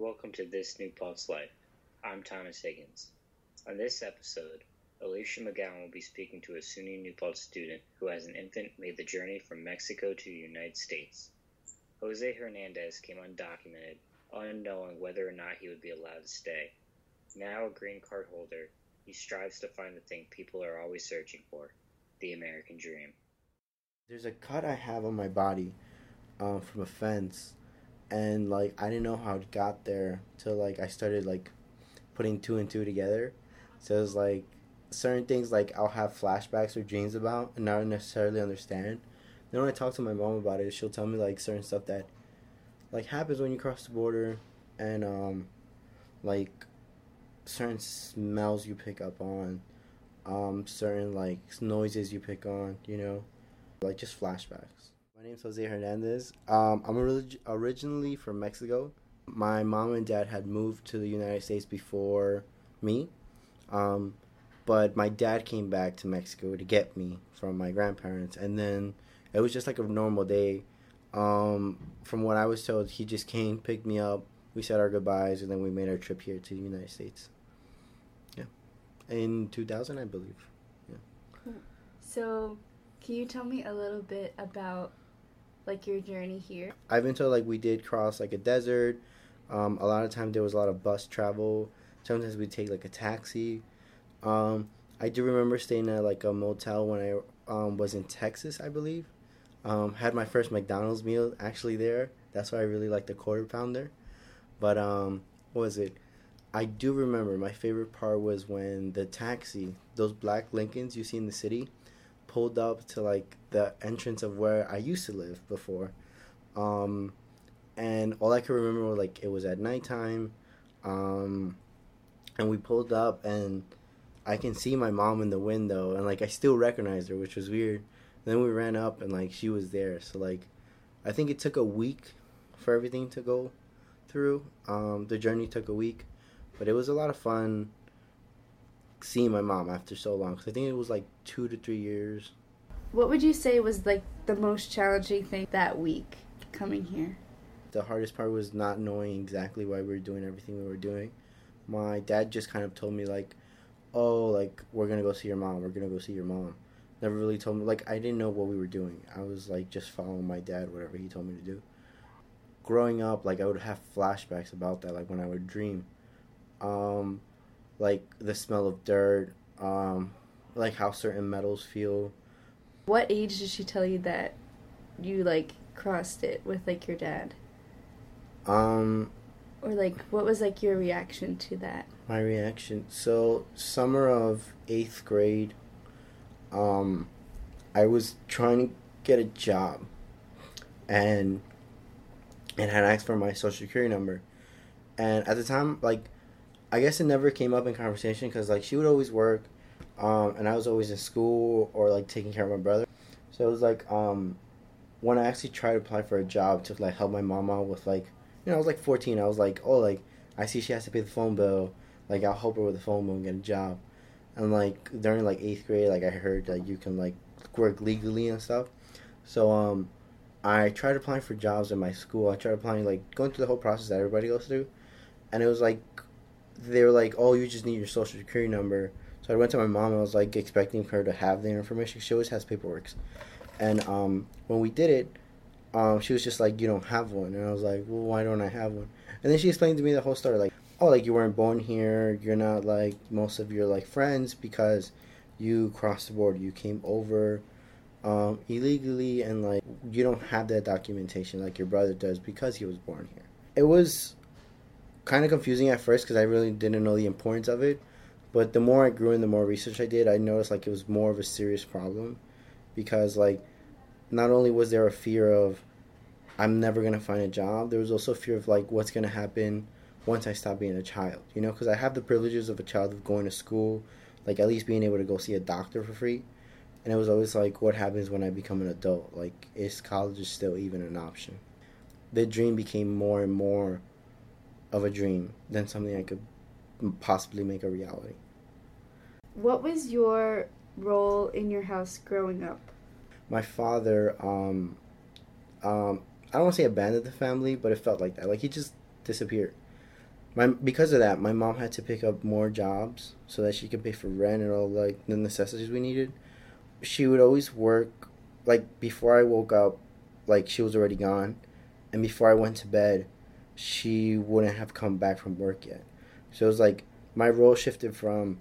Welcome to This New Paltz Life. I'm Thomas Higgins. On this episode, Alicia McGowan will be speaking to a SUNY New student who, as an infant, made the journey from Mexico to the United States. Jose Hernandez came undocumented, unknowing whether or not he would be allowed to stay. Now a green card holder, he strives to find the thing people are always searching for the American dream. There's a cut I have on my body um, from a fence, and like I didn't know how it got there till like I started like putting two and two together. So it's like certain things like I'll have flashbacks or dreams about and not necessarily understand. Then when I talk to my mom about it, she'll tell me like certain stuff that like happens when you cross the border and um like certain smells you pick up on, um certain like noises you pick on, you know, like just flashbacks. My name's Jose Hernandez. Um, I'm orig- originally from Mexico. My mom and dad had moved to the United States before me. Um, but my dad came back to Mexico to get me from my grandparents, and then it was just like a normal day. Um, from what I was told, he just came, picked me up, we said our goodbyes, and then we made our trip here to the United States. Yeah, in 2000, I believe. Yeah. So, can you tell me a little bit about like your journey here? I've been told like we did cross like a desert. Um, a lot of times there was a lot of bus travel. Sometimes we take like a taxi. Um, I do remember staying at like a motel when I um, was in Texas, I believe. Um, had my first McDonald's meal actually there. That's why I really like the quarter pounder. But um, what was it? I do remember my favorite part was when the taxi, those black Lincolns you see in the city, pulled up to like the entrance of where I used to live before. Um, and all I could remember was like it was at nighttime. Um, and we pulled up and I can see my mom in the window and like I still recognized her, which was weird. And then we ran up and like she was there. So like I think it took a week for everything to go through. Um, the journey took a week, but it was a lot of fun seeing my mom after so long because I think it was like two to three years. What would you say was like the most challenging thing that week coming here? The hardest part was not knowing exactly why we were doing everything we were doing. My dad just kind of told me like, "Oh, like we're gonna go see your mom. We're gonna go see your mom." Never really told me like I didn't know what we were doing. I was like just following my dad, whatever he told me to do. Growing up, like I would have flashbacks about that, like when I would dream. Um, like the smell of dirt, um, like how certain metals feel. What age did she tell you that you like crossed it with like your dad? Um, Or like what was like your reaction to that? my reaction. So summer of eighth grade, um, I was trying to get a job, and and had asked for my social security number, and at the time, like, I guess it never came up in conversation because like she would always work, um, and I was always in school or like taking care of my brother, so it was like um, when I actually tried to apply for a job to like help my mom out with like, you know, I was like fourteen. I was like, oh, like I see she has to pay the phone bill, like I'll help her with the phone bill and get a job, and like during like eighth grade, like I heard like you can like work legally and stuff, so um. I tried applying for jobs in my school. I tried applying, like going through the whole process that everybody goes through, and it was like they were like, "Oh, you just need your social security number." So I went to my mom and I was like expecting her to have the information. She always has paperwork, and um, when we did it, um, she was just like, "You don't have one," and I was like, "Well, why don't I have one?" And then she explained to me the whole story, like, "Oh, like you weren't born here. You're not like most of your like friends because you crossed the border. You came over." Um, illegally and like you don't have that documentation like your brother does because he was born here. It was kind of confusing at first because I really didn't know the importance of it. But the more I grew and the more research I did, I noticed like it was more of a serious problem because like not only was there a fear of I'm never gonna find a job, there was also fear of like what's gonna happen once I stop being a child. You know, because I have the privileges of a child of going to school, like at least being able to go see a doctor for free. And it was always like, what happens when I become an adult? Like, is college still even an option? The dream became more and more of a dream than something I could possibly make a reality. What was your role in your house growing up? My father, um, um, I don't want to say abandoned the family, but it felt like that. Like he just disappeared. my because of that, my mom had to pick up more jobs so that she could pay for rent and all like the necessities we needed. She would always work like before I woke up, like she was already gone, and before I went to bed, she wouldn't have come back from work yet. So it was like my role shifted from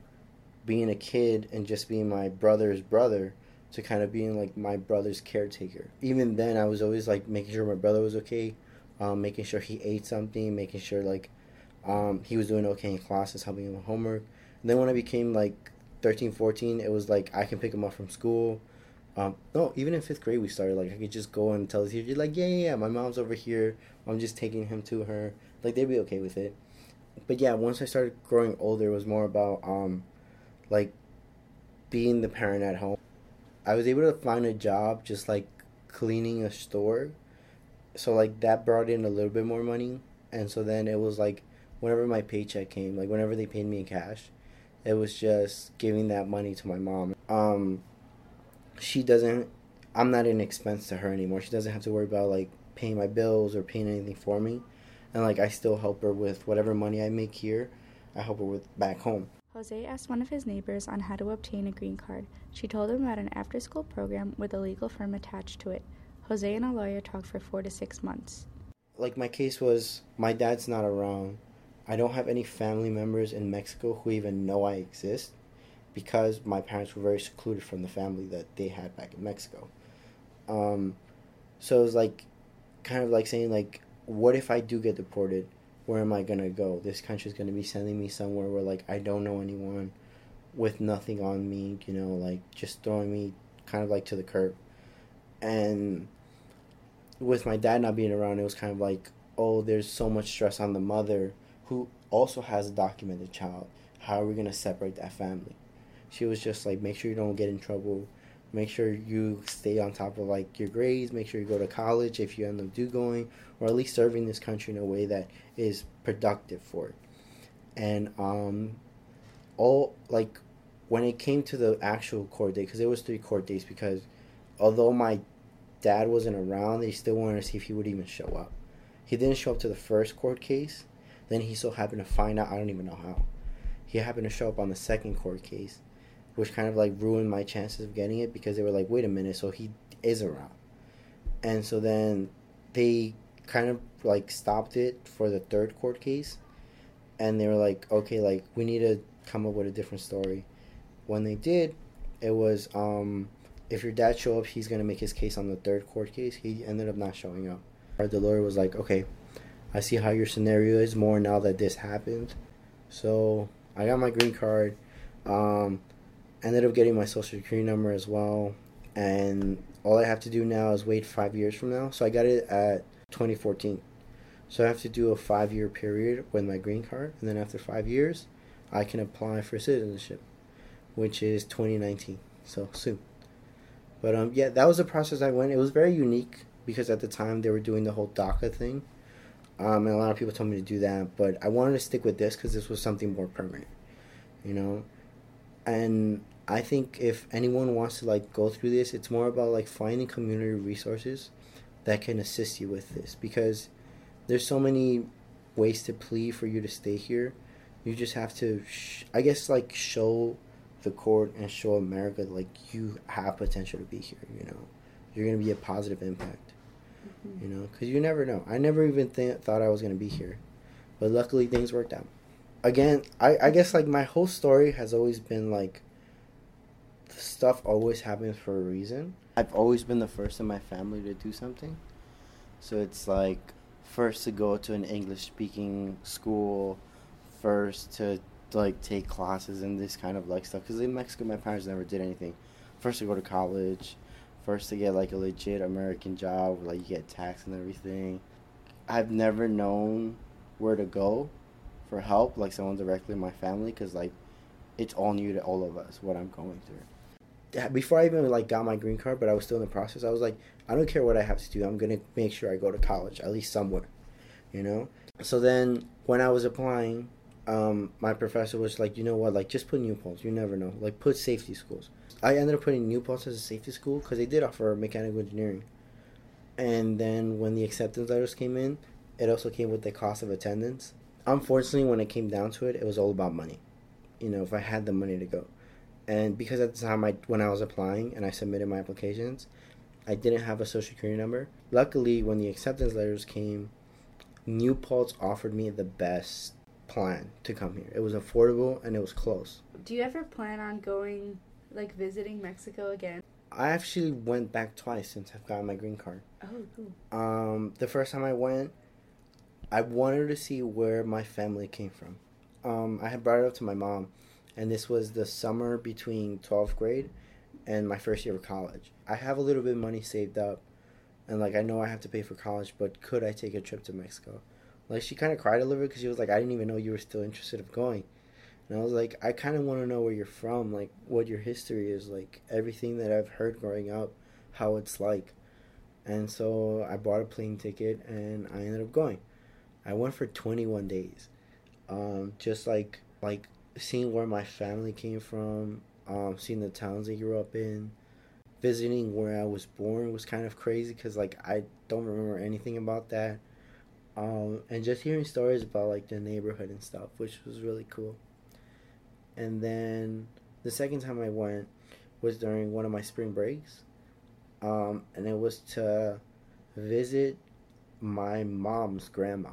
being a kid and just being my brother's brother to kind of being like my brother's caretaker. Even then, I was always like making sure my brother was okay, um, making sure he ate something, making sure like um, he was doing okay in classes, helping him with homework. And then when I became like 13, 14, it was like I can pick him up from school. Um, no, even in fifth grade we started like I could just go and tell the teacher like yeah yeah yeah my mom's over here. I'm just taking him to her. Like they'd be okay with it. But yeah, once I started growing older, it was more about um, like being the parent at home. I was able to find a job just like cleaning a store. So like that brought in a little bit more money. And so then it was like whenever my paycheck came, like whenever they paid me in cash, it was just giving that money to my mom. Um she doesn't I'm not an expense to her anymore. She doesn't have to worry about like paying my bills or paying anything for me. And like I still help her with whatever money I make here. I help her with back home. Jose asked one of his neighbors on how to obtain a green card. She told him about an after school program with a legal firm attached to it. Jose and a lawyer talked for four to six months. Like my case was my dad's not around. I don't have any family members in Mexico who even know I exist because my parents were very secluded from the family that they had back in Mexico. Um, so it was like kind of like saying like what if I do get deported? where am I gonna go? This country's gonna be sending me somewhere where like I don't know anyone, with nothing on me, you know, like just throwing me kind of like to the curb. And with my dad not being around, it was kind of like, oh, there's so much stress on the mother who also has a documented child. How are we gonna separate that family? She was just like, make sure you don't get in trouble. Make sure you stay on top of like your grades. Make sure you go to college if you end up do going, or at least serving this country in a way that is productive for it. And um, all like when it came to the actual court date, because it was three court dates, because although my dad wasn't around, they still wanted to see if he would even show up. He didn't show up to the first court case. Then he so happened to find out. I don't even know how. He happened to show up on the second court case, which kind of like ruined my chances of getting it because they were like, wait a minute, so he is around. And so then they kind of like stopped it for the third court case, and they were like, okay, like we need to come up with a different story. When they did, it was um, if your dad show up, he's gonna make his case on the third court case. He ended up not showing up. The lawyer was like, okay, I see how your scenario is more now that this happened. So I got my green card. Um, ended up getting my social security number as well. And all I have to do now is wait five years from now. So I got it at 2014. So I have to do a five year period with my green card, and then after five years, I can apply for citizenship, which is 2019. So soon. But um, yeah, that was the process I went. It was very unique because at the time they were doing the whole DACA thing, um, and a lot of people told me to do that. But I wanted to stick with this because this was something more permanent, you know. And I think if anyone wants to like go through this, it's more about like finding community resources that can assist you with this because there's so many ways to plead for you to stay here. You just have to, sh- I guess, like show the court and show America like you have potential to be here. You know, you're gonna be a positive impact. Mm-hmm. You know, because you never know. I never even th- thought I was gonna be here, but luckily things worked out. Again, I I guess like my whole story has always been like. Stuff always happens for a reason. I've always been the first in my family to do something. So it's like first to go to an English speaking school, first to like take classes and this kind of like stuff. Because in Mexico, my parents never did anything. First to go to college, first to get like a legit American job where like you get taxed and everything. I've never known where to go for help, like someone directly in my family, because like it's all new to all of us what I'm going through. Before I even like got my green card, but I was still in the process. I was like, I don't care what I have to do. I'm gonna make sure I go to college, at least somewhere, you know. So then when I was applying, um, my professor was like, you know what, like just put New Paltz. You never know. Like put safety schools. I ended up putting New Paltz as a safety school because they did offer mechanical engineering. And then when the acceptance letters came in, it also came with the cost of attendance. Unfortunately, when it came down to it, it was all about money. You know, if I had the money to go, and because at the time I when I was applying and I submitted my applications, I didn't have a social security number. Luckily, when the acceptance letters came, New Paltz offered me the best plan to come here. It was affordable and it was close. Do you ever plan on going, like, visiting Mexico again? I actually went back twice since I've gotten my green card. Oh, cool. Um, the first time I went, I wanted to see where my family came from. Um, I had brought it up to my mom, and this was the summer between 12th grade and my first year of college. I have a little bit of money saved up, and like I know I have to pay for college, but could I take a trip to Mexico? Like she kind of cried a little bit because she was like, I didn't even know you were still interested of going, and I was like, I kind of want to know where you're from, like what your history is, like everything that I've heard growing up, how it's like, and so I bought a plane ticket and I ended up going. I went for 21 days, um, just like like seeing where my family came from, um, seeing the towns I grew up in, visiting where I was born was kind of crazy because like I don't remember anything about that, um, and just hearing stories about like the neighborhood and stuff, which was really cool. And then the second time I went was during one of my spring breaks, um, and it was to visit my mom's grandma.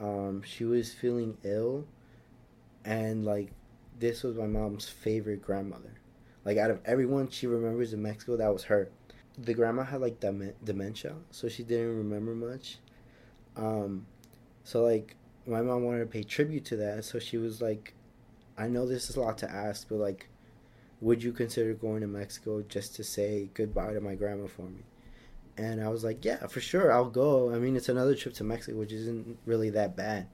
Um, she was feeling ill, and like this was my mom's favorite grandmother. Like out of everyone she remembers in Mexico, that was her. The grandma had like dem- dementia, so she didn't remember much. Um, so like my mom wanted to pay tribute to that, so she was like, "I know this is a lot to ask, but like, would you consider going to Mexico just to say goodbye to my grandma for me?" And I was like, "Yeah, for sure, I'll go. I mean, it's another trip to Mexico, which isn't really that bad."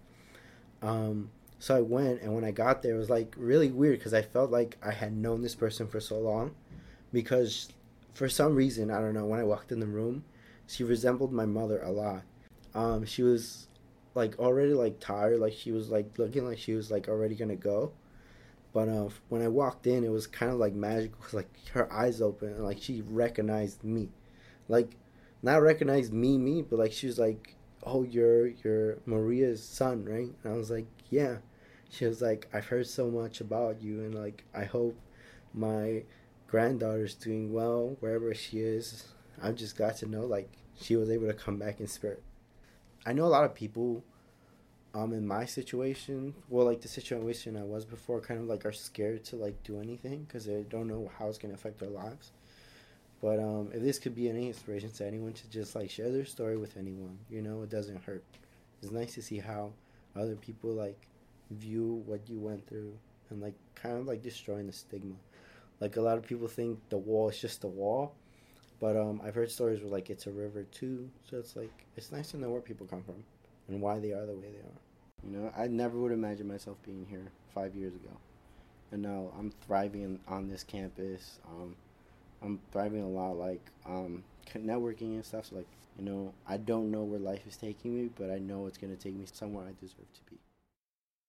Um, so I went, and when I got there, it was like really weird because I felt like I had known this person for so long. Because for some reason, I don't know, when I walked in the room, she resembled my mother a lot. Um, she was like already like tired, like she was like looking like she was like already gonna go. But uh, when I walked in, it was kind of like magical. Like her eyes open, and like she recognized me, like not recognize me, me, but like she was like, "Oh, you're you're Maria's son, right?" And I was like, "Yeah." she was like, I've heard so much about you, and like, I hope my granddaughter's doing well wherever she is. I'm just glad to know like she was able to come back in spirit. I know a lot of people, um, in my situation, well, like the situation I was before, kind of like are scared to like do anything because they don't know how it's gonna affect their lives. But um, if this could be any inspiration to anyone to just like share their story with anyone, you know, it doesn't hurt. It's nice to see how other people like view what you went through and like kind of like destroying the stigma. Like a lot of people think the wall is just a wall, but um, I've heard stories where like it's a river too. So it's like it's nice to know where people come from and why they are the way they are. You know, I never would imagine myself being here five years ago, and now I'm thriving on this campus. Um, I'm thriving a lot, like um, networking and stuff. So like, you know, I don't know where life is taking me, but I know it's gonna take me somewhere I deserve to be.